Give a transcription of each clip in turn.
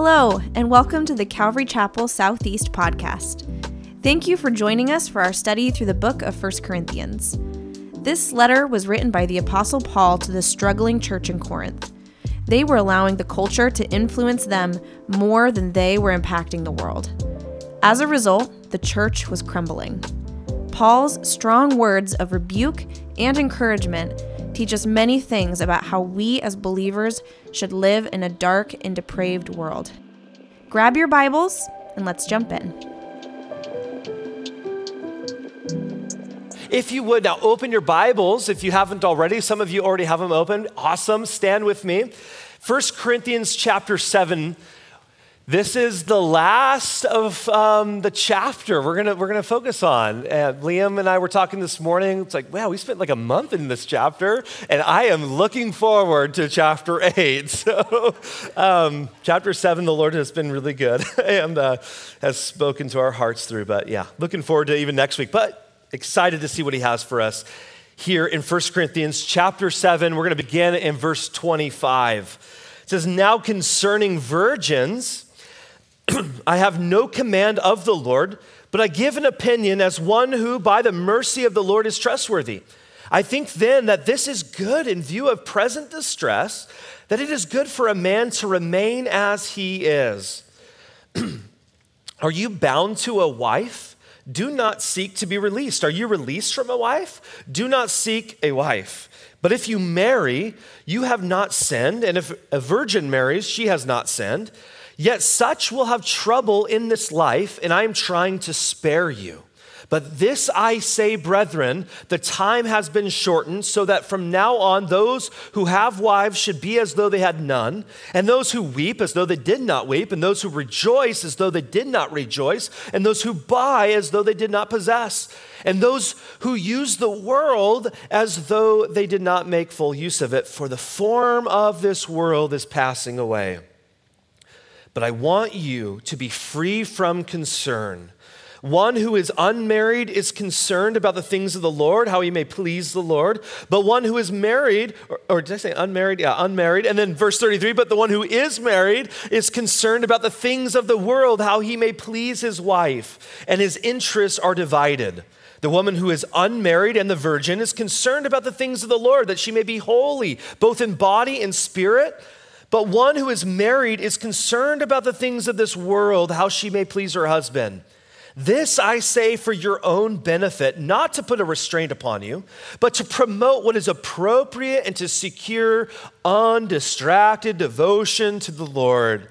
Hello, and welcome to the Calvary Chapel Southeast podcast. Thank you for joining us for our study through the book of 1 Corinthians. This letter was written by the Apostle Paul to the struggling church in Corinth. They were allowing the culture to influence them more than they were impacting the world. As a result, the church was crumbling. Paul's strong words of rebuke and encouragement teach us many things about how we as believers should live in a dark and depraved world. Grab your Bibles and let's jump in. If you would now open your Bibles, if you haven't already, some of you already have them open. Awesome. Stand with me. 1 Corinthians chapter 7 this is the last of um, the chapter we're gonna, we're gonna focus on. Liam and I were talking this morning. It's like, wow, we spent like a month in this chapter, and I am looking forward to chapter eight. So, um, chapter seven, the Lord has been really good and uh, has spoken to our hearts through. But yeah, looking forward to even next week. But excited to see what He has for us here in 1 Corinthians chapter 7. We're going to begin in verse 25. It says, Now concerning virgins, I have no command of the Lord, but I give an opinion as one who, by the mercy of the Lord, is trustworthy. I think then that this is good in view of present distress, that it is good for a man to remain as he is. Are you bound to a wife? Do not seek to be released. Are you released from a wife? Do not seek a wife. But if you marry, you have not sinned, and if a virgin marries, she has not sinned. Yet such will have trouble in this life, and I am trying to spare you. But this I say, brethren, the time has been shortened, so that from now on those who have wives should be as though they had none, and those who weep as though they did not weep, and those who rejoice as though they did not rejoice, and those who buy as though they did not possess, and those who use the world as though they did not make full use of it. For the form of this world is passing away. But I want you to be free from concern. One who is unmarried is concerned about the things of the Lord, how he may please the Lord. But one who is married, or, or, did I say unmarried? Yeah, unmarried. And then verse 33 but the one who is married is concerned about the things of the world, how he may please his wife. And his interests are divided. The woman who is unmarried and the virgin is concerned about the things of the Lord, that she may be holy, both in body and spirit. But one who is married is concerned about the things of this world, how she may please her husband. This I say for your own benefit, not to put a restraint upon you, but to promote what is appropriate and to secure undistracted devotion to the Lord.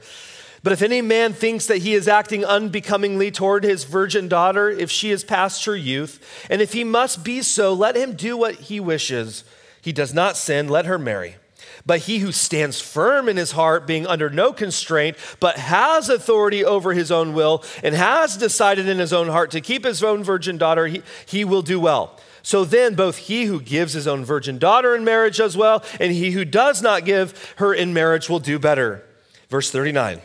But if any man thinks that he is acting unbecomingly toward his virgin daughter, if she is past her youth, and if he must be so, let him do what he wishes. He does not sin, let her marry. But he who stands firm in his heart, being under no constraint, but has authority over his own will, and has decided in his own heart to keep his own virgin daughter, he, he will do well. So then, both he who gives his own virgin daughter in marriage does well, and he who does not give her in marriage will do better. Verse 39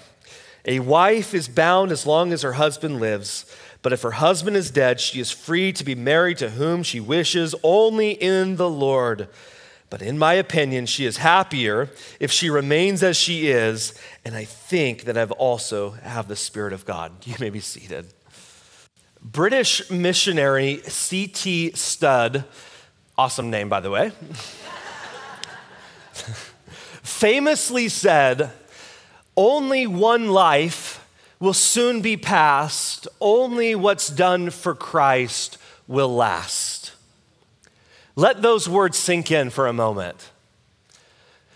A wife is bound as long as her husband lives. But if her husband is dead, she is free to be married to whom she wishes, only in the Lord. But in my opinion, she is happier if she remains as she is, and I think that I've also have the Spirit of God. You may be seated. British missionary C.T. Studd, awesome name by the way, famously said, Only one life will soon be passed, only what's done for Christ will last. Let those words sink in for a moment.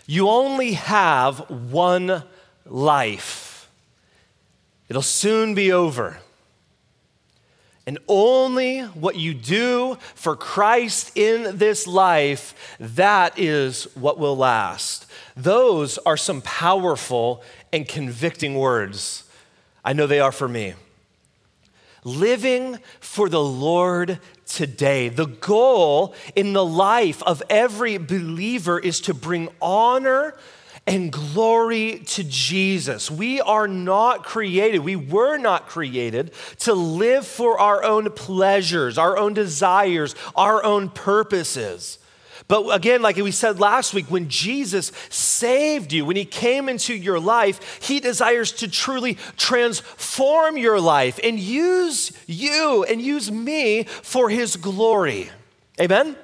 You only have one life, it'll soon be over. And only what you do for Christ in this life, that is what will last. Those are some powerful and convicting words. I know they are for me. Living for the Lord today. The goal in the life of every believer is to bring honor and glory to Jesus. We are not created, we were not created to live for our own pleasures, our own desires, our own purposes. But again, like we said last week, when Jesus saved you, when he came into your life, he desires to truly transform your life and use you and use me for his glory. Amen?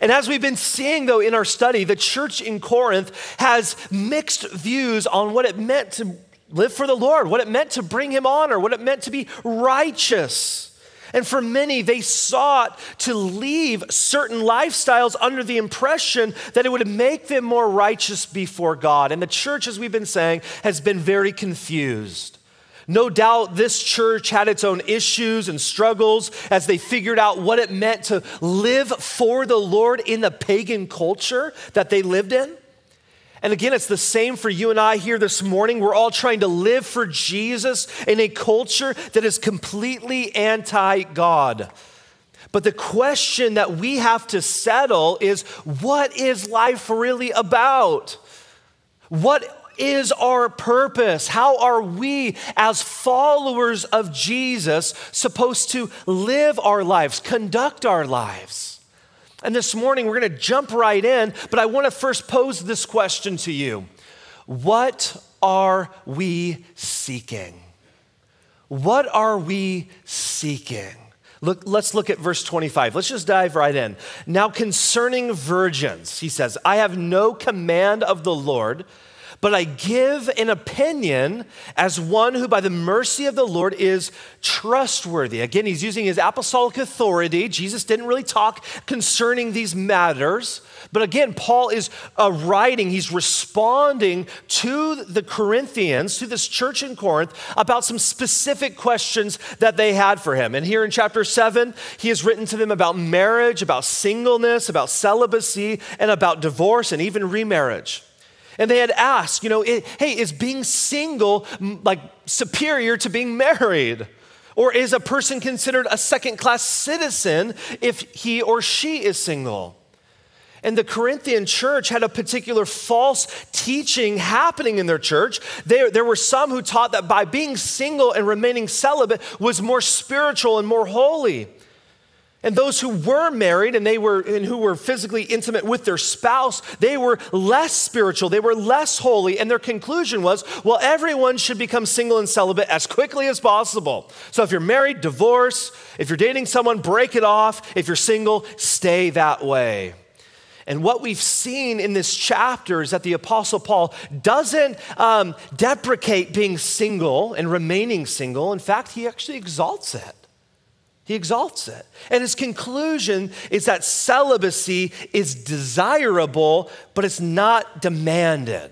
And as we've been seeing, though, in our study, the church in Corinth has mixed views on what it meant to live for the Lord, what it meant to bring him honor, what it meant to be righteous. And for many, they sought to leave certain lifestyles under the impression that it would make them more righteous before God. And the church, as we've been saying, has been very confused. No doubt this church had its own issues and struggles as they figured out what it meant to live for the Lord in the pagan culture that they lived in. And again, it's the same for you and I here this morning. We're all trying to live for Jesus in a culture that is completely anti God. But the question that we have to settle is what is life really about? What is our purpose? How are we, as followers of Jesus, supposed to live our lives, conduct our lives? And this morning, we're going to jump right in, but I want to first pose this question to you What are we seeking? What are we seeking? Look, let's look at verse 25. Let's just dive right in. Now, concerning virgins, he says, I have no command of the Lord but I give an opinion as one who, by the mercy of the Lord, is trustworthy. Again, he's using his apostolic authority. Jesus didn't really talk concerning these matters. But again, Paul is uh, writing, he's responding to the Corinthians, to this church in Corinth, about some specific questions that they had for him. And here in chapter 7, he has written to them about marriage, about singleness, about celibacy, and about divorce, and even remarriage. And they had asked, you know, hey, is being single like superior to being married? Or is a person considered a second class citizen if he or she is single? And the Corinthian church had a particular false teaching happening in their church. There, there were some who taught that by being single and remaining celibate was more spiritual and more holy. And those who were married and they were and who were physically intimate with their spouse, they were less spiritual, they were less holy, and their conclusion was, well, everyone should become single and celibate as quickly as possible. So if you're married, divorce. If you're dating someone, break it off. If you're single, stay that way. And what we've seen in this chapter is that the Apostle Paul doesn't um, deprecate being single and remaining single. In fact, he actually exalts it. He exalts it. And his conclusion is that celibacy is desirable, but it's not demanded.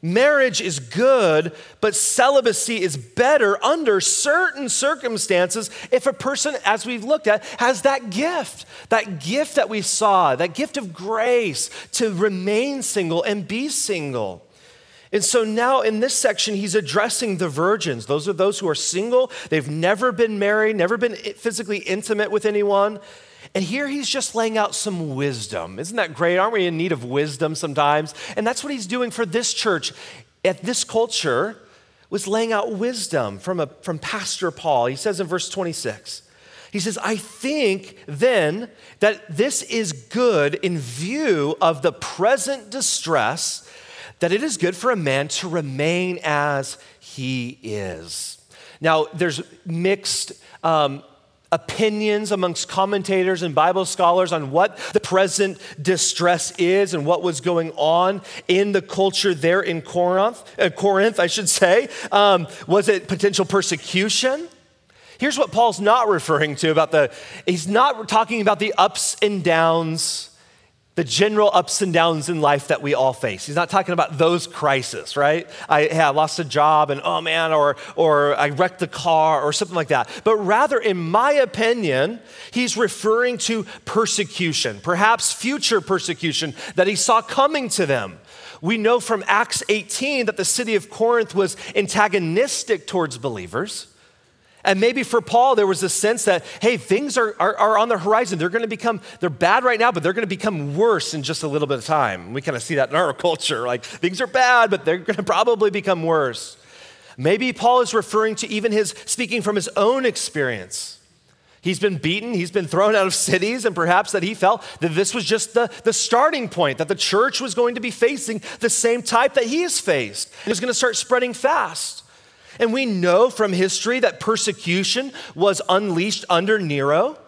Marriage is good, but celibacy is better under certain circumstances if a person, as we've looked at, has that gift, that gift that we saw, that gift of grace to remain single and be single. And so now in this section, he's addressing the virgins. Those are those who are single, they've never been married, never been physically intimate with anyone. And here he's just laying out some wisdom. Isn't that great? Aren't we in need of wisdom sometimes? And that's what he's doing for this church at this culture was laying out wisdom from, a, from Pastor Paul. He says in verse 26, he says, I think then that this is good in view of the present distress that it is good for a man to remain as he is. Now, there's mixed um, opinions amongst commentators and Bible scholars on what the present distress is and what was going on in the culture there in Corinth. Uh, Corinth, I should say. Um, was it potential persecution? Here's what Paul's not referring to about the, he's not talking about the ups and downs the general ups and downs in life that we all face. He's not talking about those crises, right? I, hey, I lost a job and oh man, or, or I wrecked the car or something like that. But rather, in my opinion, he's referring to persecution, perhaps future persecution that he saw coming to them. We know from Acts 18 that the city of Corinth was antagonistic towards believers. And maybe for Paul, there was a sense that, hey, things are, are, are on the horizon. They're going to become, they're bad right now, but they're going to become worse in just a little bit of time. We kind of see that in our culture. Like, things are bad, but they're going to probably become worse. Maybe Paul is referring to even his speaking from his own experience. He's been beaten, he's been thrown out of cities, and perhaps that he felt that this was just the, the starting point, that the church was going to be facing the same type that he has faced. It was going to start spreading fast. And we know from history that persecution was unleashed under Nero,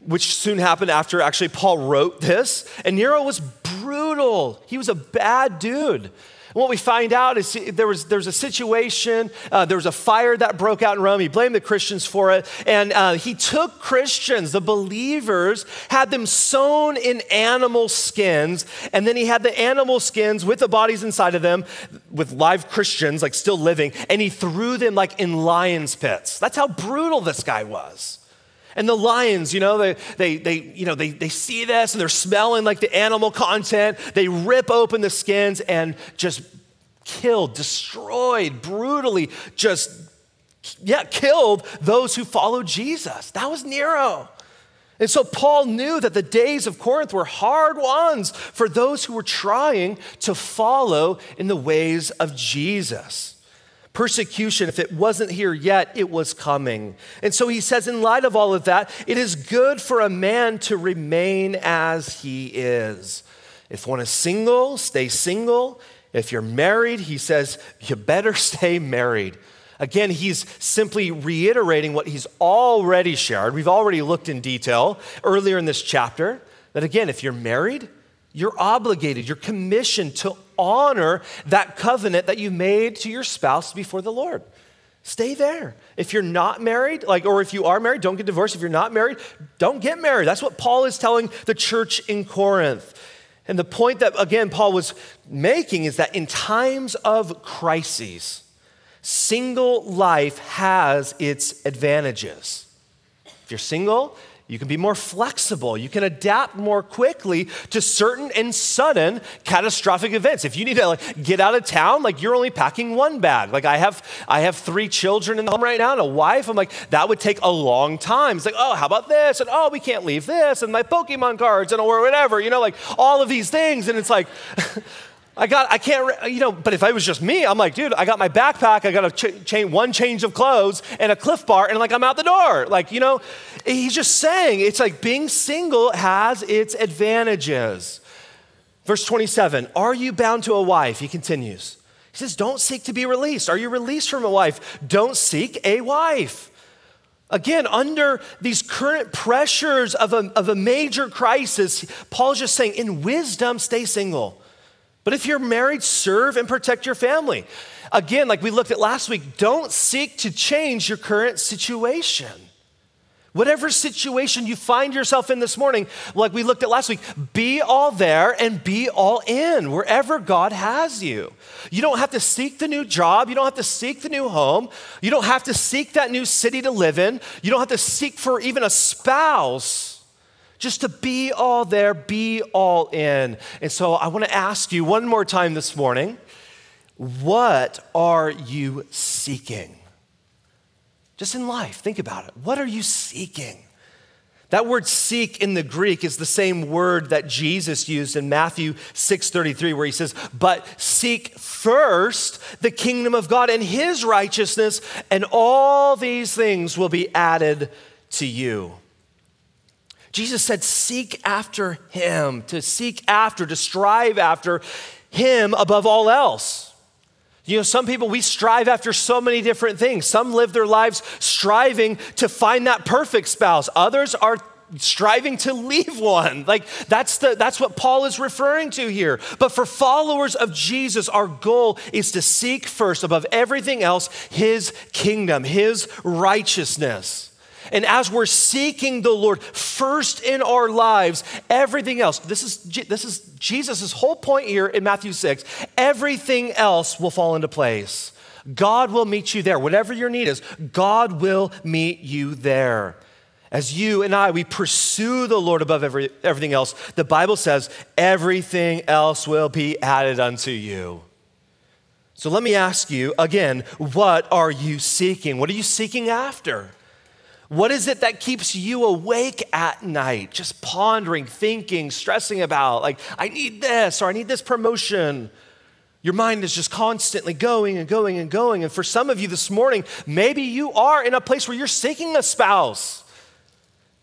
which soon happened after actually Paul wrote this. And Nero was brutal, he was a bad dude what we find out is there was, there was a situation, uh, there was a fire that broke out in Rome. He blamed the Christians for it. And uh, he took Christians, the believers, had them sewn in animal skins. And then he had the animal skins with the bodies inside of them, with live Christians, like still living. And he threw them like in lion's pits. That's how brutal this guy was. And the lions, you know, they, they, they, you know, they, they see this and they're smelling like the animal content. They rip open the skins and just killed, destroyed, brutally, just, yeah, killed those who followed Jesus. That was Nero. And so Paul knew that the days of Corinth were hard ones for those who were trying to follow in the ways of Jesus. Persecution, if it wasn't here yet, it was coming. And so he says, in light of all of that, it is good for a man to remain as he is. If one is single, stay single. If you're married, he says, you better stay married. Again, he's simply reiterating what he's already shared. We've already looked in detail earlier in this chapter that again, if you're married, you're obligated, you're commissioned to honor that covenant that you made to your spouse before the Lord. Stay there. If you're not married, like, or if you are married, don't get divorced. If you're not married, don't get married. That's what Paul is telling the church in Corinth. And the point that, again, Paul was making is that in times of crises, single life has its advantages. If you're single, you can be more flexible. You can adapt more quickly to certain and sudden catastrophic events. If you need to like, get out of town, like you're only packing one bag. Like I have, I have three children in the home right now and a wife. I'm like, that would take a long time. It's like, oh, how about this? And oh, we can't leave this and my Pokemon cards and or whatever, you know, like all of these things. And it's like, I got, I can't, you know, but if I was just me, I'm like, dude, I got my backpack, I got a ch- chain, one change of clothes and a Clif Bar, and like I'm out the door. Like, you know, he's just saying it's like being single has its advantages. Verse 27 Are you bound to a wife? He continues. He says, Don't seek to be released. Are you released from a wife? Don't seek a wife. Again, under these current pressures of a, of a major crisis, Paul's just saying, in wisdom, stay single. But if you're married, serve and protect your family. Again, like we looked at last week, don't seek to change your current situation. Whatever situation you find yourself in this morning, like we looked at last week, be all there and be all in wherever God has you. You don't have to seek the new job. You don't have to seek the new home. You don't have to seek that new city to live in. You don't have to seek for even a spouse just to be all there, be all in. And so I want to ask you one more time this morning what are you seeking? Just in life, think about it. What are you seeking? That word seek in the Greek is the same word that Jesus used in Matthew 6:33 where he says, "But seek first the kingdom of God and his righteousness, and all these things will be added to you." Jesus said, Seek after him, to seek after, to strive after him above all else. You know, some people, we strive after so many different things. Some live their lives striving to find that perfect spouse, others are striving to leave one like that's the that's what paul is referring to here but for followers of jesus our goal is to seek first above everything else his kingdom his righteousness and as we're seeking the Lord first in our lives, everything else, this is, this is Jesus' whole point here in Matthew 6, everything else will fall into place. God will meet you there. Whatever your need is, God will meet you there. As you and I, we pursue the Lord above every, everything else, the Bible says everything else will be added unto you. So let me ask you again, what are you seeking? What are you seeking after? What is it that keeps you awake at night? Just pondering, thinking, stressing about, like, I need this or I need this promotion. Your mind is just constantly going and going and going. And for some of you this morning, maybe you are in a place where you're seeking a spouse.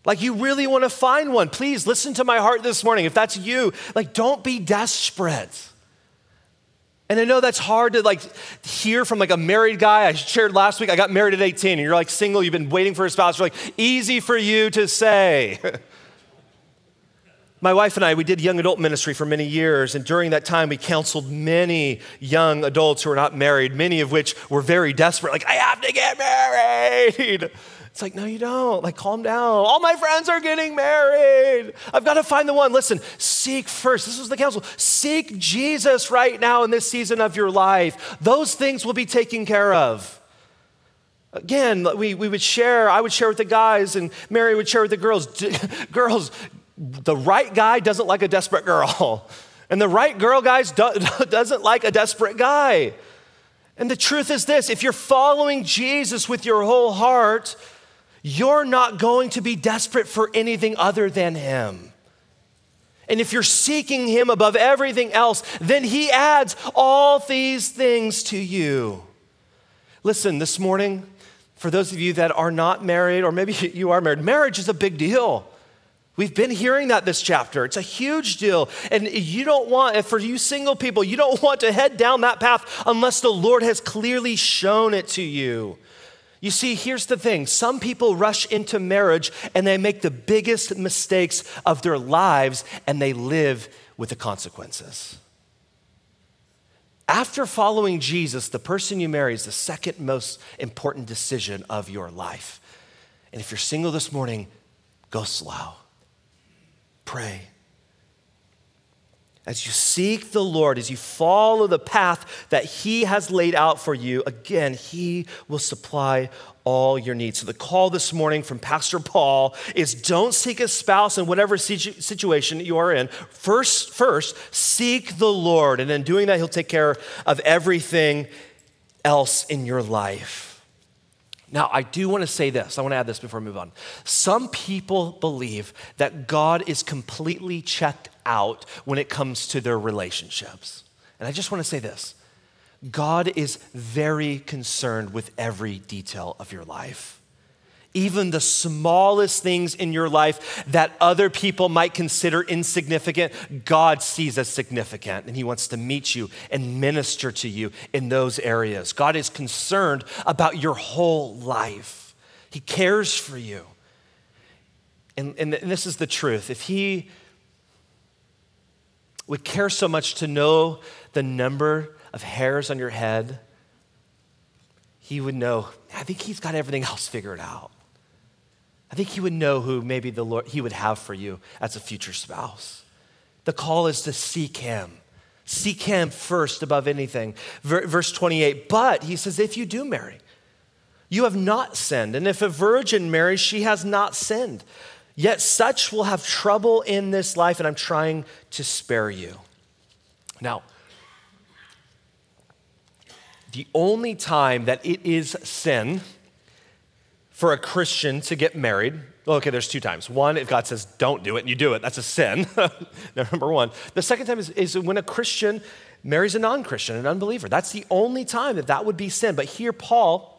Like you really want to find one, please listen to my heart this morning. If that's you, like don't be desperate. And I know that's hard to like hear from like a married guy. I shared last week, I got married at 18, and you're like single, you've been waiting for a spouse. You're like, easy for you to say. My wife and I, we did young adult ministry for many years, and during that time, we counseled many young adults who were not married, many of which were very desperate, like, I have to get married. It's like, no, you don't. Like, calm down. All my friends are getting married. I've got to find the one. Listen, seek first. This was the counsel. Seek Jesus right now in this season of your life. Those things will be taken care of. Again, we, we would share, I would share with the guys, and Mary would share with the girls. girls, the right guy doesn't like a desperate girl. And the right girl, guys, do, doesn't like a desperate guy. And the truth is this if you're following Jesus with your whole heart, you're not going to be desperate for anything other than Him. And if you're seeking Him above everything else, then He adds all these things to you. Listen, this morning, for those of you that are not married, or maybe you are married, marriage is a big deal. We've been hearing that this chapter. It's a huge deal. And you don't want, for you single people, you don't want to head down that path unless the Lord has clearly shown it to you. You see, here's the thing some people rush into marriage and they make the biggest mistakes of their lives and they live with the consequences. After following Jesus, the person you marry is the second most important decision of your life. And if you're single this morning, go slow. Pray as you seek the Lord, as you follow the path that He has laid out for you, again, He will supply all your needs. So, the call this morning from Pastor Paul is don't seek a spouse in whatever situ- situation you are in. First, first, seek the Lord. And in doing that, He'll take care of everything else in your life. Now, I do want to say this. I want to add this before I move on. Some people believe that God is completely checked out when it comes to their relationships. And I just want to say this God is very concerned with every detail of your life. Even the smallest things in your life that other people might consider insignificant, God sees as significant, and He wants to meet you and minister to you in those areas. God is concerned about your whole life, He cares for you. And, and, this is the truth. If He would care so much to know the number of hairs on your head, he would know, I think he's got everything else figured out. I think he would know who maybe the Lord he would have for you as a future spouse. The call is to seek him. Seek him first above anything. Verse 28, but he says, if you do marry, you have not sinned. And if a virgin marries, she has not sinned. Yet such will have trouble in this life, and I'm trying to spare you. Now, the only time that it is sin for a Christian to get married, okay, there's two times. One, if God says, don't do it, and you do it, that's a sin. Number one. The second time is, is when a Christian marries a non Christian, an unbeliever. That's the only time that that would be sin. But here, Paul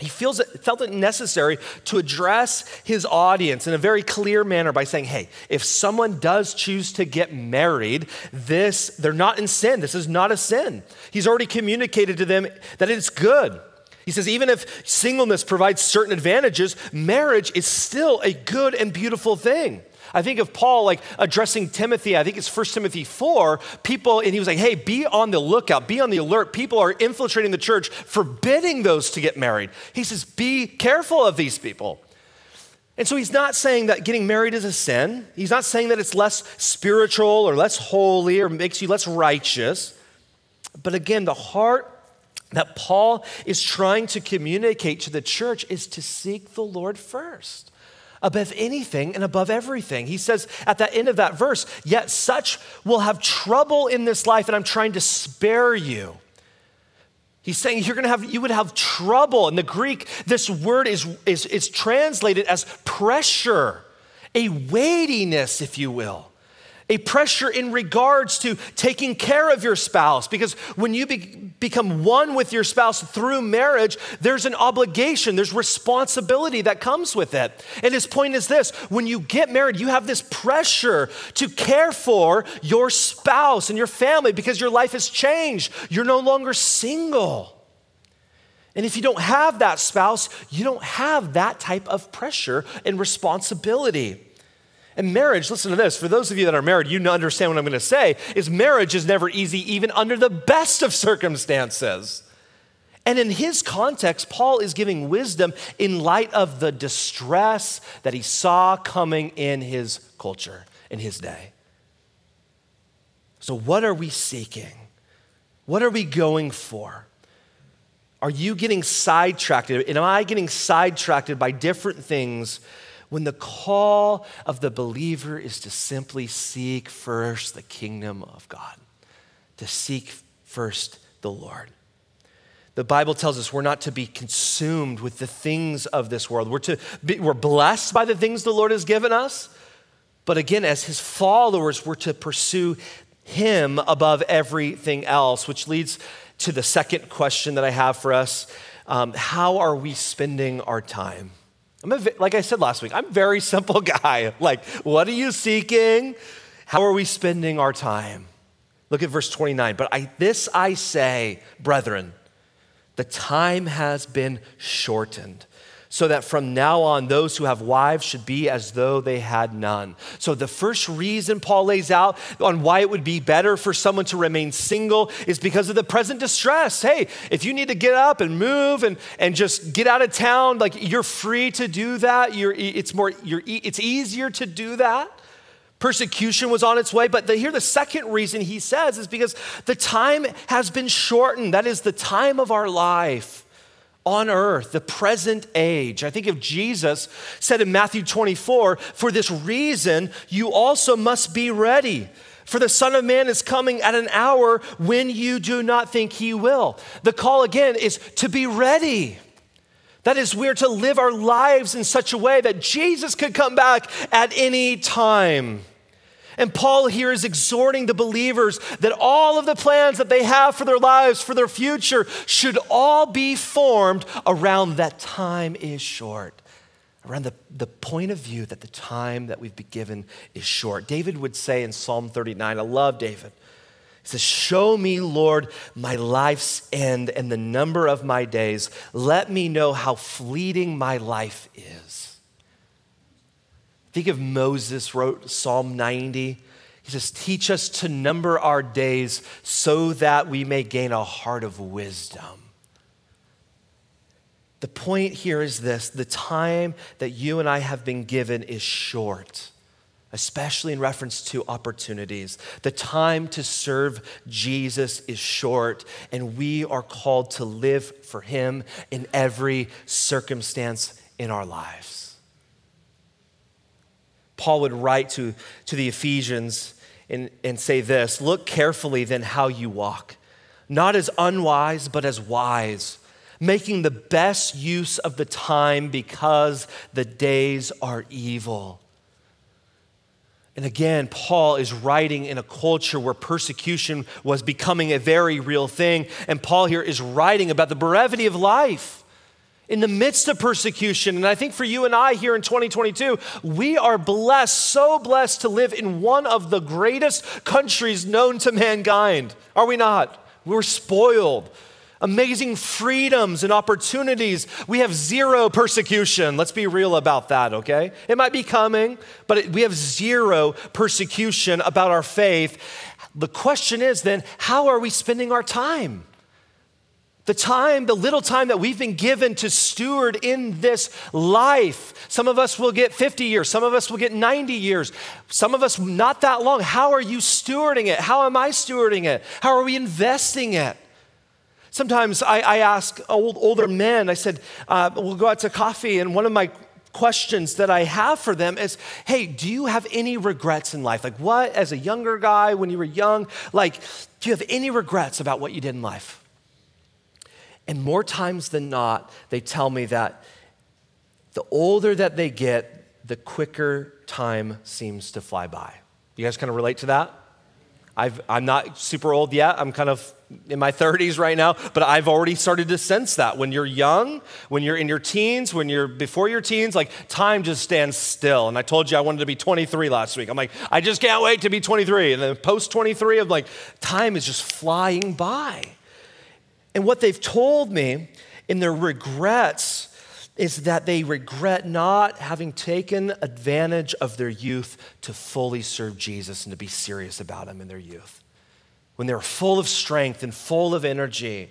he feels it, felt it necessary to address his audience in a very clear manner by saying, hey, if someone does choose to get married, this, they're not in sin. This is not a sin. He's already communicated to them that it's good. He says, even if singleness provides certain advantages, marriage is still a good and beautiful thing. I think of Paul like addressing Timothy, I think it's 1 Timothy 4, people, and he was like, hey, be on the lookout, be on the alert. People are infiltrating the church, forbidding those to get married. He says, be careful of these people. And so he's not saying that getting married is a sin. He's not saying that it's less spiritual or less holy or makes you less righteous. But again, the heart that Paul is trying to communicate to the church is to seek the Lord first above anything and above everything. He says at the end of that verse, Yet such will have trouble in this life, and I'm trying to spare you. He's saying you're gonna have, you would have trouble. In the Greek, this word is, is, is translated as pressure, a weightiness, if you will. A pressure in regards to taking care of your spouse. Because when you be- become one with your spouse through marriage, there's an obligation, there's responsibility that comes with it. And his point is this when you get married, you have this pressure to care for your spouse and your family because your life has changed. You're no longer single. And if you don't have that spouse, you don't have that type of pressure and responsibility. And marriage, listen to this, for those of you that are married, you understand what I'm going to say, is marriage is never easy even under the best of circumstances. And in his context, Paul is giving wisdom in light of the distress that he saw coming in his culture, in his day. So, what are we seeking? What are we going for? Are you getting sidetracked? And am I getting sidetracked by different things when the call of the believer is to simply seek first the kingdom of God, to seek first the Lord. The Bible tells us we're not to be consumed with the things of this world. We're, to be, we're blessed by the things the Lord has given us. But again, as his followers, we're to pursue him above everything else, which leads to the second question that I have for us um, How are we spending our time? I'm a, like I said last week, I'm a very simple guy. Like, what are you seeking? How are we spending our time? Look at verse 29. But I, this I say, brethren, the time has been shortened so that from now on, those who have wives should be as though they had none. So, the first reason Paul lays out on why it would be better for someone to remain single is because of the present distress. Hey, if you need to get up and move and, and just get out of town, like you're free to do that. You're, it's, more, you're, it's easier to do that. Persecution was on its way, but the, here the second reason he says is because the time has been shortened. That is the time of our life on earth, the present age. I think of Jesus said in Matthew 24, for this reason, you also must be ready. For the Son of Man is coming at an hour when you do not think he will. The call again is to be ready. That is, we're to live our lives in such a way that Jesus could come back at any time. And Paul here is exhorting the believers that all of the plans that they have for their lives, for their future, should all be formed around that time is short, around the, the point of view that the time that we've been given is short. David would say in Psalm 39, I love David. He says, Show me, Lord, my life's end and the number of my days. Let me know how fleeting my life is. Think of Moses wrote Psalm 90. He says, Teach us to number our days so that we may gain a heart of wisdom. The point here is this the time that you and I have been given is short, especially in reference to opportunities. The time to serve Jesus is short, and we are called to live for Him in every circumstance in our lives. Paul would write to, to the Ephesians and, and say this Look carefully then how you walk, not as unwise, but as wise, making the best use of the time because the days are evil. And again, Paul is writing in a culture where persecution was becoming a very real thing. And Paul here is writing about the brevity of life in the midst of persecution. And I think for you and I here in 2022, we are blessed, so blessed to live in one of the greatest countries known to mankind. Are we not? We're spoiled. Amazing freedoms and opportunities. We have zero persecution. Let's be real about that, okay? It might be coming, but we have zero persecution about our faith. The question is then, how are we spending our time? The time, the little time that we've been given to steward in this life. Some of us will get 50 years, some of us will get 90 years, some of us not that long. How are you stewarding it? How am I stewarding it? How are we investing it? Sometimes I, I ask old, older men, I said, uh, we'll go out to coffee, and one of my questions that I have for them is hey, do you have any regrets in life? Like, what, as a younger guy, when you were young, like, do you have any regrets about what you did in life? And more times than not, they tell me that the older that they get, the quicker time seems to fly by. You guys kind of relate to that? i am not super old yet. I'm kind of in my 30s right now, but I've already started to sense that. When you're young, when you're in your teens, when you're before your teens, like time just stands still. And I told you I wanted to be 23 last week. I'm like, I just can't wait to be 23. And then post 23, I'm like, time is just flying by. And what they've told me in their regrets is that they regret not having taken advantage of their youth to fully serve Jesus and to be serious about Him in their youth. When they were full of strength and full of energy.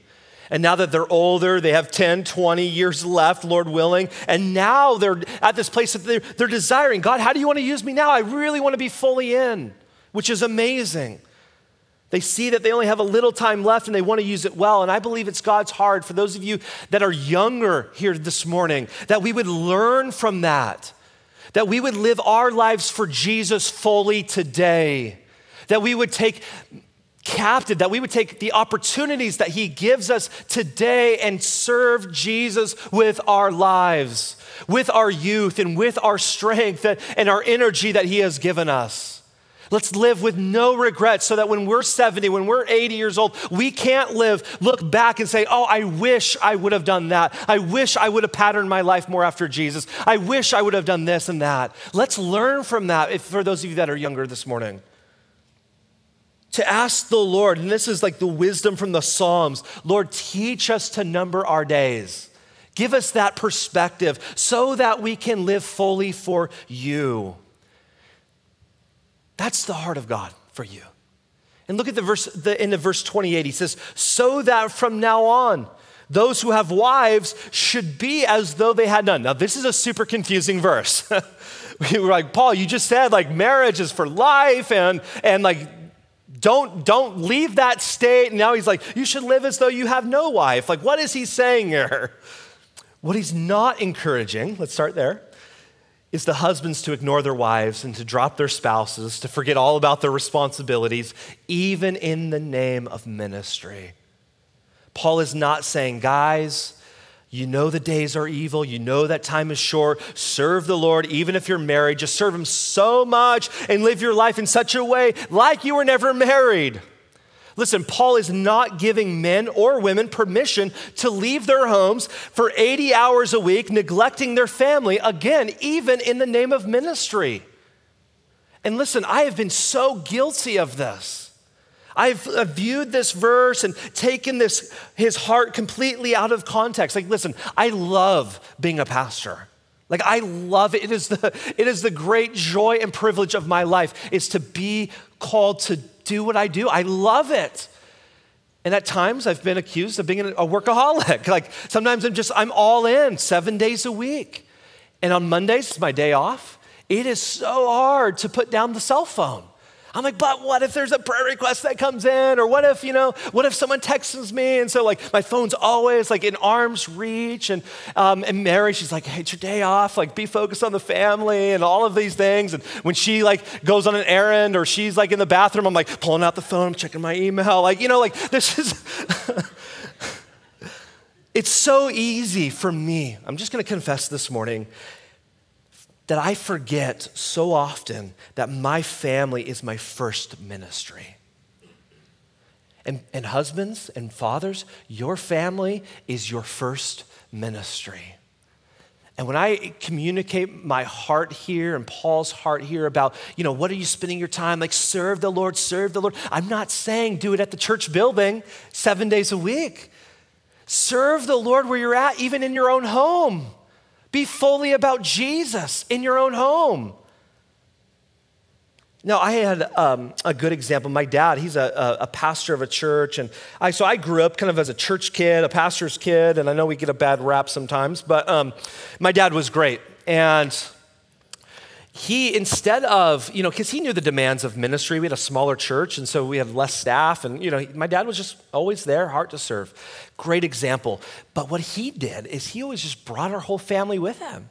And now that they're older, they have 10, 20 years left, Lord willing. And now they're at this place that they're, they're desiring God, how do you want to use me now? I really want to be fully in, which is amazing. They see that they only have a little time left and they want to use it well. And I believe it's God's heart for those of you that are younger here this morning that we would learn from that, that we would live our lives for Jesus fully today, that we would take captive, that we would take the opportunities that He gives us today and serve Jesus with our lives, with our youth, and with our strength and our energy that He has given us. Let's live with no regrets so that when we're 70, when we're 80 years old, we can't live, look back and say, Oh, I wish I would have done that. I wish I would have patterned my life more after Jesus. I wish I would have done this and that. Let's learn from that if, for those of you that are younger this morning. To ask the Lord, and this is like the wisdom from the Psalms Lord, teach us to number our days. Give us that perspective so that we can live fully for you. That's the heart of God for you. And look at the verse, the end of verse 28. He says, So that from now on, those who have wives should be as though they had none. Now, this is a super confusing verse. we were like, Paul, you just said like marriage is for life and, and like, don't, don't leave that state. And now he's like, you should live as though you have no wife. Like, what is he saying here? What he's not encouraging, let's start there, is the husbands to ignore their wives and to drop their spouses, to forget all about their responsibilities, even in the name of ministry. Paul is not saying, guys, you know the days are evil. You know that time is short. Serve the Lord, even if you're married. Just serve Him so much and live your life in such a way like you were never married. Listen, Paul is not giving men or women permission to leave their homes for 80 hours a week, neglecting their family, again, even in the name of ministry. And listen, I have been so guilty of this. I've uh, viewed this verse and taken this his heart completely out of context. Like, listen, I love being a pastor. Like I love it. It is the, it is the great joy and privilege of my life is to be called to do what I do. I love it. And at times I've been accused of being a workaholic. Like sometimes I'm just, I'm all in seven days a week. And on Mondays, it's my day off. It is so hard to put down the cell phone. I'm like, but what if there's a prayer request that comes in? Or what if, you know, what if someone texts me? And so, like, my phone's always like in arm's reach. And, um, and Mary, she's like, hey, it's your day off. Like, be focused on the family and all of these things. And when she, like, goes on an errand or she's, like, in the bathroom, I'm, like, pulling out the phone, I'm checking my email. Like, you know, like, this is. it's so easy for me. I'm just going to confess this morning that I forget so often that my family is my first ministry. And, and husbands and fathers, your family is your first ministry. And when I communicate my heart here and Paul's heart here about, you know, what are you spending your time? Like, serve the Lord, serve the Lord. I'm not saying do it at the church building seven days a week. Serve the Lord where you're at, even in your own home. Be fully about Jesus in your own home. Now, I had um, a good example. My dad, he's a, a, a, pastor of a church. And I, so I grew up kind of as a church kid, a pastor's kid. And I know we get a bad rap sometimes, but um, my dad was great. And he instead of you know because he knew the demands of ministry. We had a smaller church and so we had less staff and you know my dad was just always there heart to serve. Great example. But what he did is he always just brought our whole family with him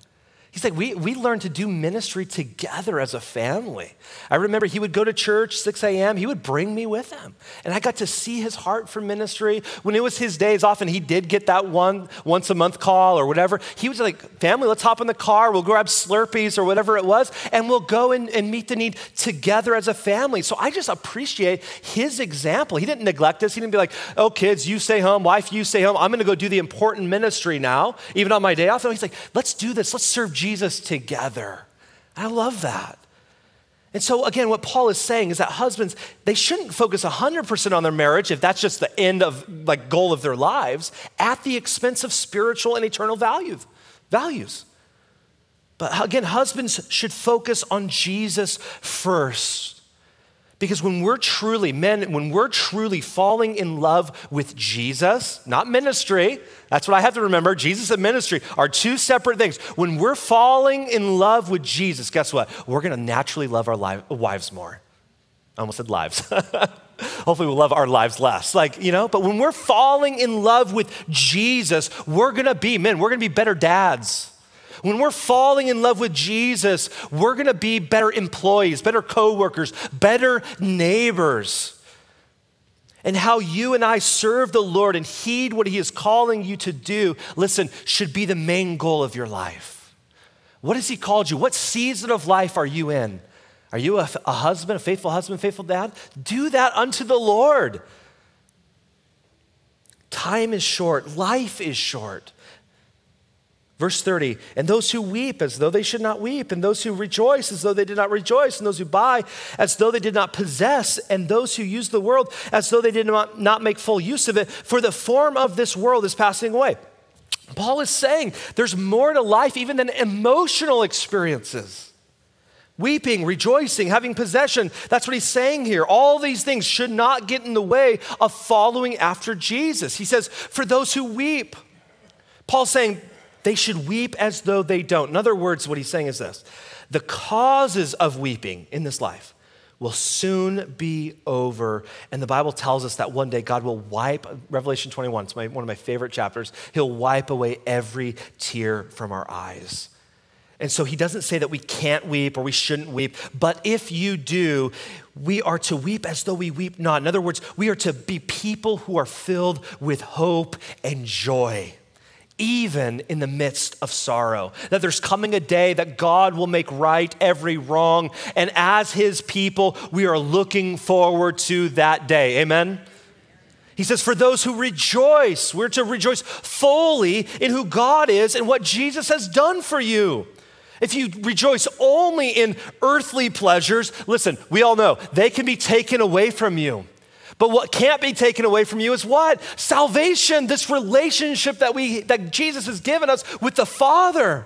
He's like, we, we learned to do ministry together as a family. I remember he would go to church 6 a.m., he would bring me with him. And I got to see his heart for ministry. When it was his days, often he did get that one once a month call or whatever. He was like, family, let's hop in the car, we'll grab Slurpees or whatever it was, and we'll go and, and meet the need together as a family. So I just appreciate his example. He didn't neglect us. He didn't be like, oh, kids, you stay home, wife, you stay home. I'm gonna go do the important ministry now, even on my day off. No, he's like, let's do this, let's serve Jesus Jesus together. I love that. And so, again, what Paul is saying is that husbands, they shouldn't focus 100% on their marriage if that's just the end of, like, goal of their lives at the expense of spiritual and eternal value, values. But again, husbands should focus on Jesus first. Because when we're truly, men, when we're truly falling in love with Jesus, not ministry, that's what I have to remember. Jesus and ministry are two separate things. When we're falling in love with Jesus, guess what? We're gonna naturally love our li- wives more. I almost said lives. Hopefully, we'll love our lives less. Like, you know, but when we're falling in love with Jesus, we're gonna be, men, we're gonna be better dads. When we're falling in love with Jesus, we're gonna be better employees, better coworkers, better neighbors. And how you and I serve the Lord and heed what He is calling you to do, listen, should be the main goal of your life. What has He called you? What season of life are you in? Are you a, a husband, a faithful husband, faithful dad? Do that unto the Lord. Time is short, life is short. Verse 30, and those who weep as though they should not weep, and those who rejoice as though they did not rejoice, and those who buy as though they did not possess, and those who use the world as though they did not, not make full use of it, for the form of this world is passing away. Paul is saying there's more to life even than emotional experiences. Weeping, rejoicing, having possession. That's what he's saying here. All these things should not get in the way of following after Jesus. He says, for those who weep, Paul's saying, they should weep as though they don't. In other words, what he's saying is this the causes of weeping in this life will soon be over. And the Bible tells us that one day God will wipe, Revelation 21, it's my, one of my favorite chapters, He'll wipe away every tear from our eyes. And so he doesn't say that we can't weep or we shouldn't weep, but if you do, we are to weep as though we weep not. In other words, we are to be people who are filled with hope and joy even in the midst of sorrow. That there's coming a day that God will make right every wrong. And as his people, we are looking forward to that day. Amen? He says, for those who rejoice, we're to rejoice fully in who God is and what Jesus has done for you. If you rejoice only in earthly pleasures, listen, we all know they can be taken away from you. But what can't be taken away from you is what? Salvation, this relationship that we that Jesus has given us with the Father.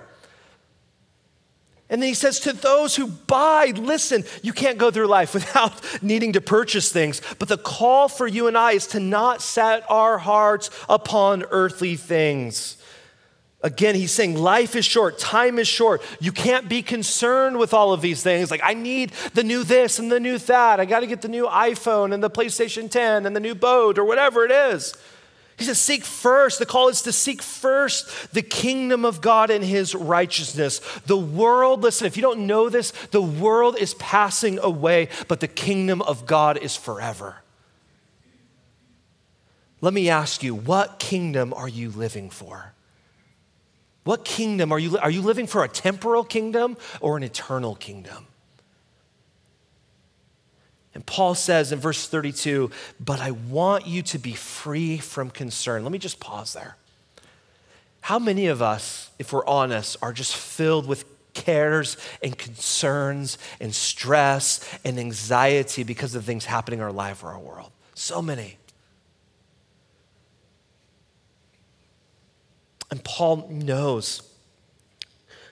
And then he says to those who buy, listen, you can't go through life without needing to purchase things. But the call for you and I is to not set our hearts upon earthly things. Again, he's saying life is short, time is short. You can't be concerned with all of these things. Like, I need the new this and the new that. I got to get the new iPhone and the PlayStation 10 and the new boat or whatever it is. He says, Seek first. The call is to seek first the kingdom of God and his righteousness. The world, listen, if you don't know this, the world is passing away, but the kingdom of God is forever. Let me ask you, what kingdom are you living for? What kingdom are you? Are you living for a temporal kingdom or an eternal kingdom? And Paul says in verse 32, but I want you to be free from concern. Let me just pause there. How many of us, if we're honest, are just filled with cares and concerns and stress and anxiety because of things happening in our life or our world? So many. And Paul knows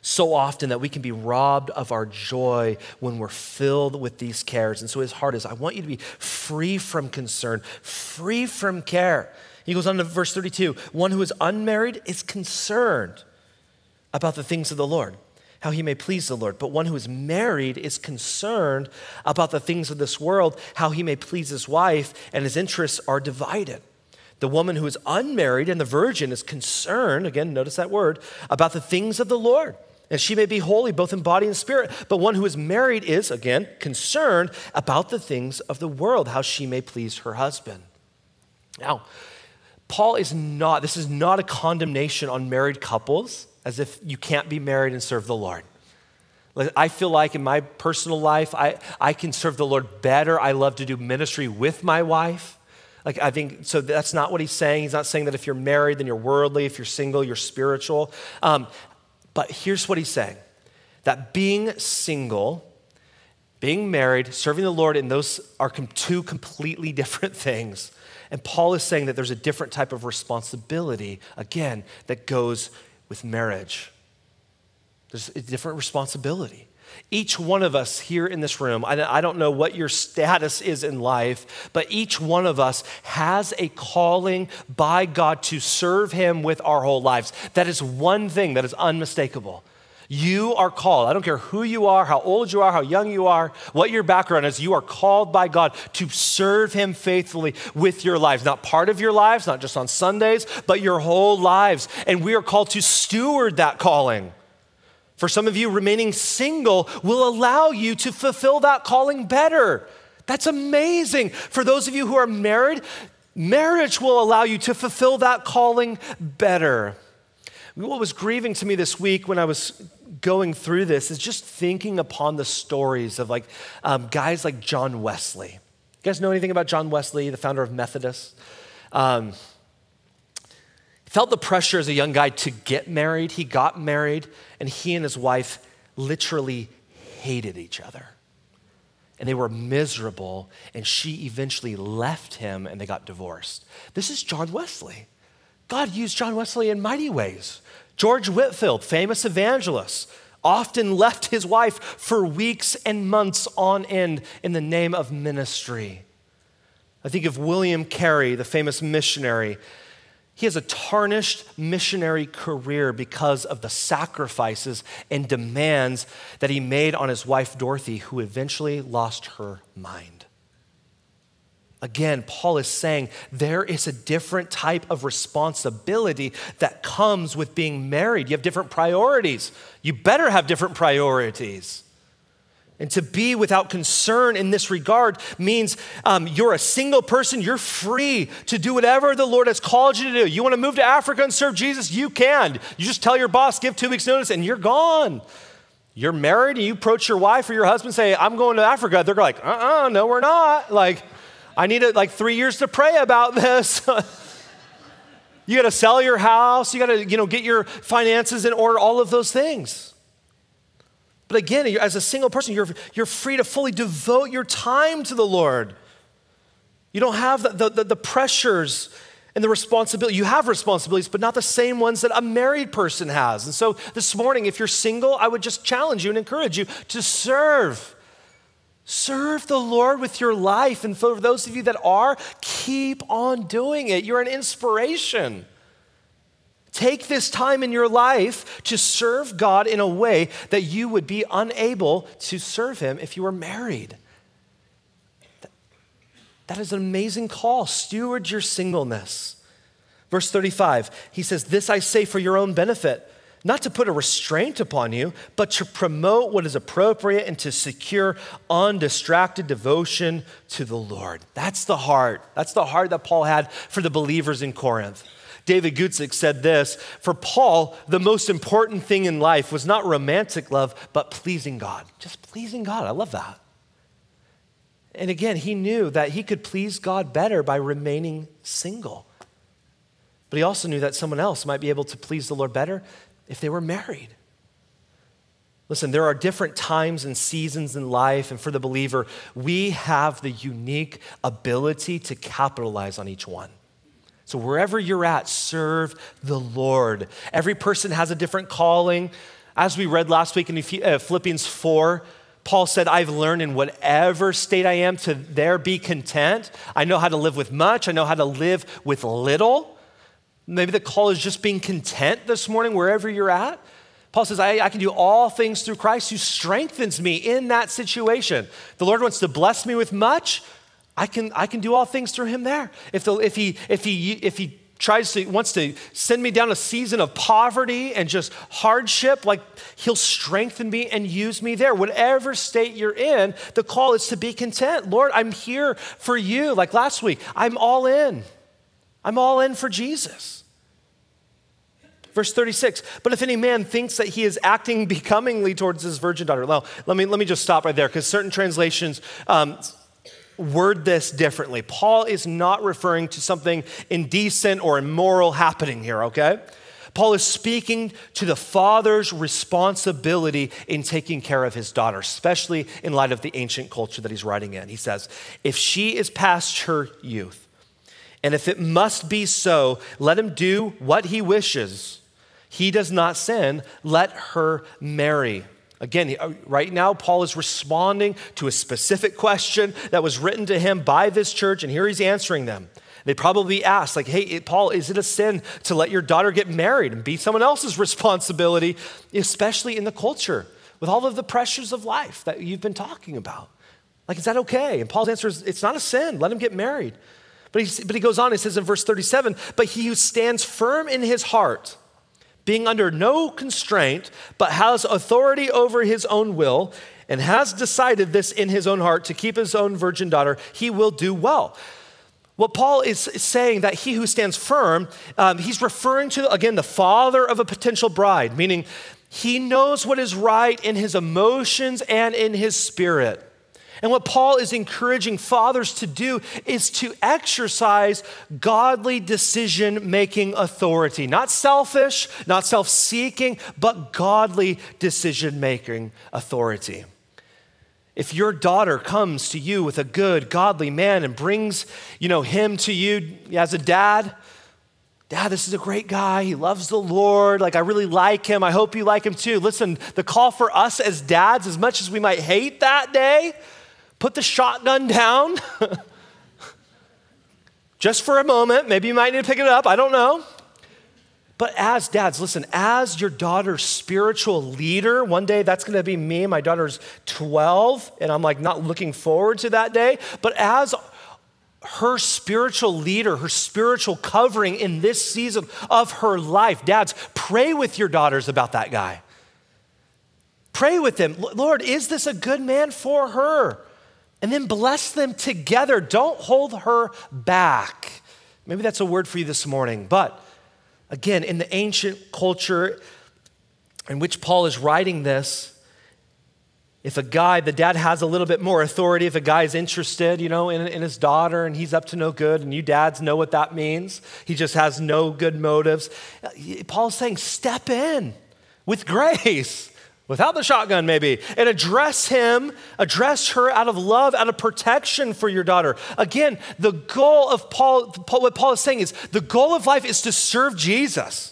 so often that we can be robbed of our joy when we're filled with these cares. And so his heart is I want you to be free from concern, free from care. He goes on to verse 32 one who is unmarried is concerned about the things of the Lord, how he may please the Lord. But one who is married is concerned about the things of this world, how he may please his wife, and his interests are divided. The woman who is unmarried and the virgin is concerned, again, notice that word, about the things of the Lord, and she may be holy both in body and spirit. But one who is married is, again, concerned about the things of the world, how she may please her husband. Now, Paul is not, this is not a condemnation on married couples as if you can't be married and serve the Lord. I feel like in my personal life, I, I can serve the Lord better. I love to do ministry with my wife. Like, I think, so that's not what he's saying. He's not saying that if you're married, then you're worldly. If you're single, you're spiritual. Um, but here's what he's saying that being single, being married, serving the Lord, and those are two completely different things. And Paul is saying that there's a different type of responsibility, again, that goes with marriage. There's a different responsibility. Each one of us here in this room, I don't know what your status is in life, but each one of us has a calling by God to serve Him with our whole lives. That is one thing that is unmistakable. You are called. I don't care who you are, how old you are, how young you are, what your background is. You are called by God to serve Him faithfully with your lives. Not part of your lives, not just on Sundays, but your whole lives. And we are called to steward that calling. For some of you, remaining single will allow you to fulfill that calling better. That's amazing. For those of you who are married, marriage will allow you to fulfill that calling better. What was grieving to me this week when I was going through this is just thinking upon the stories of like um, guys like John Wesley. You guys know anything about John Wesley, the founder of Methodist? Um, felt the pressure as a young guy to get married. He got married, and he and his wife literally hated each other. And they were miserable, and she eventually left him and they got divorced. This is John Wesley. God used John Wesley in mighty ways. George Whitefield, famous evangelist, often left his wife for weeks and months on end in the name of ministry. I think of William Carey, the famous missionary he has a tarnished missionary career because of the sacrifices and demands that he made on his wife Dorothy, who eventually lost her mind. Again, Paul is saying there is a different type of responsibility that comes with being married. You have different priorities. You better have different priorities. And to be without concern in this regard means um, you're a single person, you're free to do whatever the Lord has called you to do. You want to move to Africa and serve Jesus? You can. You just tell your boss, give two weeks' notice, and you're gone. You're married and you approach your wife or your husband, say, I'm going to Africa. They're like, uh uh-uh, uh no, we're not. Like, I need like three years to pray about this. you got to sell your house, you got to, you know, get your finances in order, all of those things. But again, as a single person, you're, you're free to fully devote your time to the Lord. You don't have the, the, the pressures and the responsibility. You have responsibilities, but not the same ones that a married person has. And so this morning, if you're single, I would just challenge you and encourage you to serve. Serve the Lord with your life. And for those of you that are, keep on doing it. You're an inspiration. Take this time in your life to serve God in a way that you would be unable to serve Him if you were married. That is an amazing call. Steward your singleness. Verse 35, he says, This I say for your own benefit, not to put a restraint upon you, but to promote what is appropriate and to secure undistracted devotion to the Lord. That's the heart. That's the heart that Paul had for the believers in Corinth. David Guzik said this For Paul, the most important thing in life was not romantic love, but pleasing God. Just pleasing God. I love that. And again, he knew that he could please God better by remaining single. But he also knew that someone else might be able to please the Lord better if they were married. Listen, there are different times and seasons in life, and for the believer, we have the unique ability to capitalize on each one. So, wherever you're at, serve the Lord. Every person has a different calling. As we read last week in uh, Philippians 4, Paul said, I've learned in whatever state I am to there be content. I know how to live with much, I know how to live with little. Maybe the call is just being content this morning, wherever you're at. Paul says, I, I, can do all things through Christ who strengthens me in that situation. The Lord wants to bless me with much. I can, I can do all things through him there. If, the, if, he, if, he, if he tries to wants to send me down a season of poverty and just hardship like he'll strengthen me and use me there. Whatever state you're in the call is to be content. Lord i'm here for you. Like last week i'm all in. I'm all in for jesus. Verse 36 but if any man thinks that he is acting becomingly towards his virgin daughter well let me let me just stop right there because certain translations um, word this differently. Paul is not referring to something indecent or immoral happening here, okay? Paul is speaking to the father's responsibility in taking care of his daughter, especially in light of the ancient culture that he's writing in. He says, If she is past her youth, and if it must be so, let him do what he wishes. He does not sin, let her marry. Again, uh, right now, Paul is responding to a specific question that was written to him by this church, and here he's answering them. They probably asked, like, hey, Paul, is it a sin to let your daughter get married and be someone else's responsibility, especially in the culture with all of the pressures of life that you've been talking about? Like, is that okay? And Paul's answer is, it's not a sin. Let him get married. But he, but he goes on, he says in verse 37, but he who stands firm in his heart, being under no constraint, but has authority over his own will, and has decided this in his own heart to keep his own virgin daughter, he will do well. What Paul is saying that he who stands firm, um, he's referring to, again, the father of a potential bride, meaning he knows what is right in his emotions and in his spirit. And what Paul is encouraging fathers to do is to exercise godly decision making authority. Not selfish, not self seeking, but godly decision making authority. If your daughter comes to you with a good, godly man and brings, you know, him to you as a dad, Dad, this is a great guy. He loves the Lord. Like, I really like him. I hope you like him too. Listen, the call for us as dads, as much as we might hate that day, put the shotgun down just for a moment. Maybe you might need to pick it up. I don't know. But as dads, listen, as your daughter's spiritual leader, one day that's gonna be me. My daughter's 12, and I'm like not looking forward to that day. But as her spiritual leader, her spiritual covering in this season of her life, dads, pray with your daughters about that guy. Pray with them. Lord, is this a good man for her? And then bless them together. Don't hold her back. Maybe that's a word for you this morning. But again, in the ancient culture in which Paul is writing this, if a guy, the dad has a little bit more authority, if a guy's interested, you know, in, in his daughter and he's up to no good, and you dads know what that means, he just has no good motives. Paul's saying, step in with grace without the shotgun maybe, and address him, address her out of love, out of protection for your daughter. Again, the goal of Paul, what Paul is saying is the goal of life is to serve Jesus.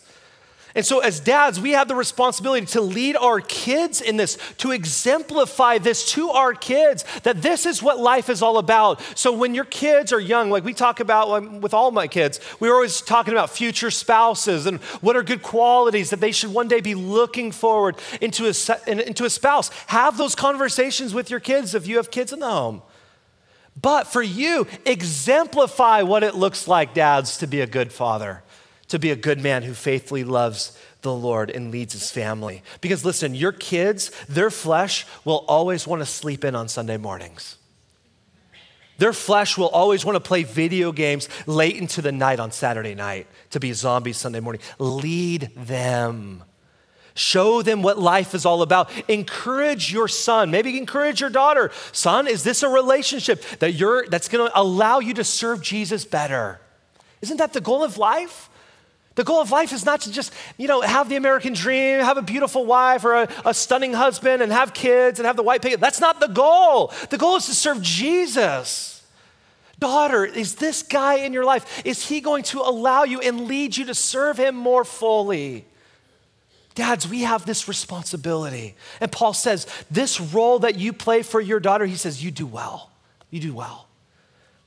And so, as dads, we have the responsibility to lead our kids in this, to exemplify this to our kids that this is what life is all about. So, when your kids are young, like we talk about um, with all my kids, we're always talking about future spouses and what are good qualities that they should one day be looking forward into a, into a spouse. Have those conversations with your kids if you have kids in the home. But for you, exemplify what it looks like, dads, to be a good father to be a good man who faithfully loves the Lord and leads his family. Because listen, your kids, their flesh will always want to sleep in on Sunday mornings. Their flesh will always want to play video games late into the night on Saturday night to be zombies Sunday morning. Lead them. Show them what life is all about. Encourage your son. Maybe encourage your daughter. Son, is this a relationship that you're that's going to allow you to serve Jesus better? Isn't that the goal of life? The goal of life is not to just, you know, have the American dream, have a beautiful wife or a, a stunning husband and have kids and have the white picket. That's not the goal. The goal is to serve Jesus. Daughter, is this guy in your life, is he going to allow you and lead you to serve him more fully? Dads, we have this responsibility. And Paul says, this role that you play for your daughter, he says, you do well. You do well.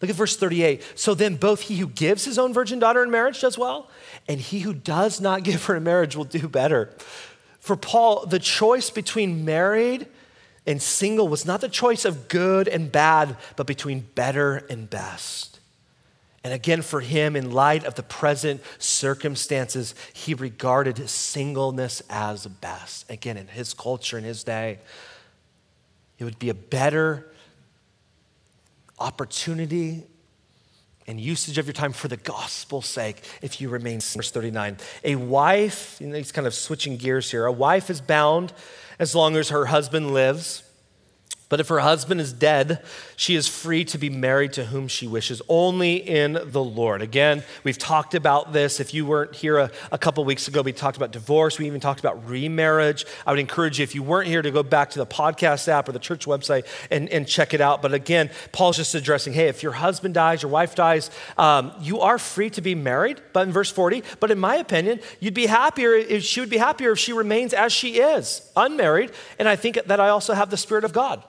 Look at verse 38. So then, both he who gives his own virgin daughter in marriage does well, and he who does not give her in marriage will do better. For Paul, the choice between married and single was not the choice of good and bad, but between better and best. And again, for him, in light of the present circumstances, he regarded singleness as best. Again, in his culture, in his day, it would be a better opportunity and usage of your time for the gospel's sake if you remain verse 39 a wife you know, he's kind of switching gears here a wife is bound as long as her husband lives but if her husband is dead, she is free to be married to whom she wishes, only in the Lord. Again, we've talked about this. If you weren't here a, a couple weeks ago, we talked about divorce. We even talked about remarriage. I would encourage you, if you weren't here, to go back to the podcast app or the church website and, and check it out. But again, Paul's just addressing hey, if your husband dies, your wife dies, um, you are free to be married. But in verse 40, but in my opinion, you'd be happier if she would be happier if she remains as she is, unmarried. And I think that I also have the Spirit of God.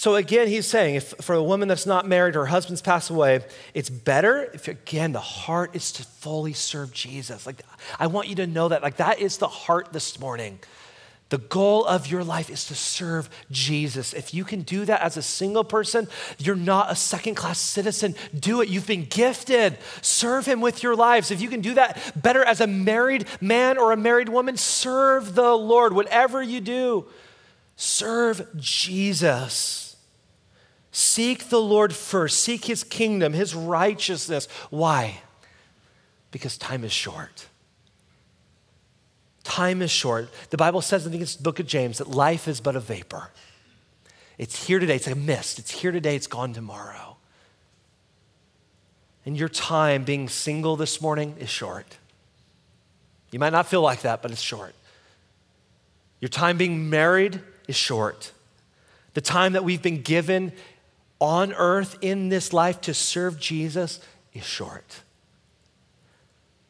So again, he's saying if for a woman that's not married, her husband's passed away, it's better if again the heart is to fully serve Jesus. Like I want you to know that. Like that is the heart this morning. The goal of your life is to serve Jesus. If you can do that as a single person, you're not a second class citizen. Do it. You've been gifted. Serve Him with your lives. If you can do that better as a married man or a married woman, serve the Lord. Whatever you do, serve Jesus. Seek the Lord first. Seek his kingdom, his righteousness. Why? Because time is short. Time is short. The Bible says, I think it's the book of James, that life is but a vapor. It's here today, it's a mist. It's here today, it's gone tomorrow. And your time being single this morning is short. You might not feel like that, but it's short. Your time being married is short. The time that we've been given on earth in this life to serve Jesus is short.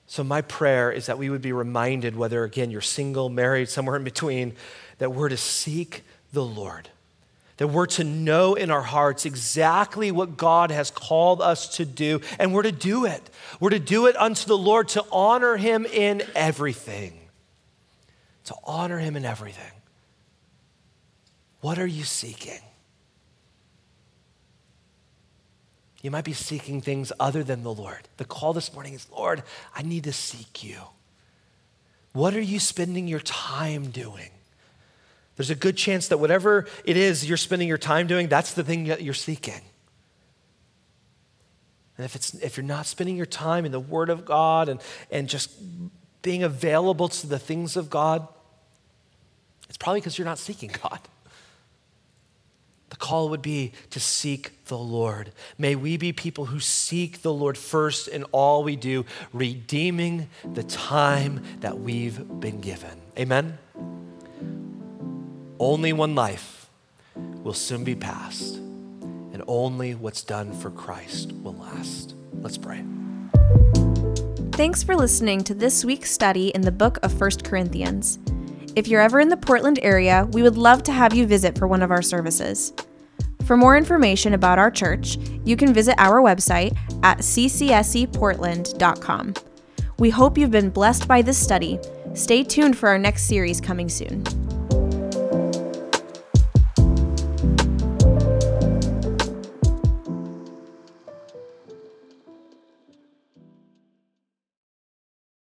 So, my prayer is that we would be reminded, whether again you're single, married, somewhere in between, that we're to seek the Lord. That we're to know in our hearts exactly what God has called us to do, and we're to do it. We're to do it unto the Lord to honor Him in everything. To honor Him in everything. What are you seeking? You might be seeking things other than the Lord. The call this morning is Lord, I need to seek you. What are you spending your time doing? There's a good chance that whatever it is you're spending your time doing, that's the thing that you're seeking. And if, it's, if you're not spending your time in the Word of God and, and just being available to the things of God, it's probably because you're not seeking God. Call would be to seek the Lord. May we be people who seek the Lord first in all we do, redeeming the time that we've been given. Amen? Only one life will soon be passed, and only what's done for Christ will last. Let's pray. Thanks for listening to this week's study in the book of 1 Corinthians. If you're ever in the Portland area, we would love to have you visit for one of our services. For more information about our church, you can visit our website at ccseportland.com. We hope you've been blessed by this study. Stay tuned for our next series coming soon.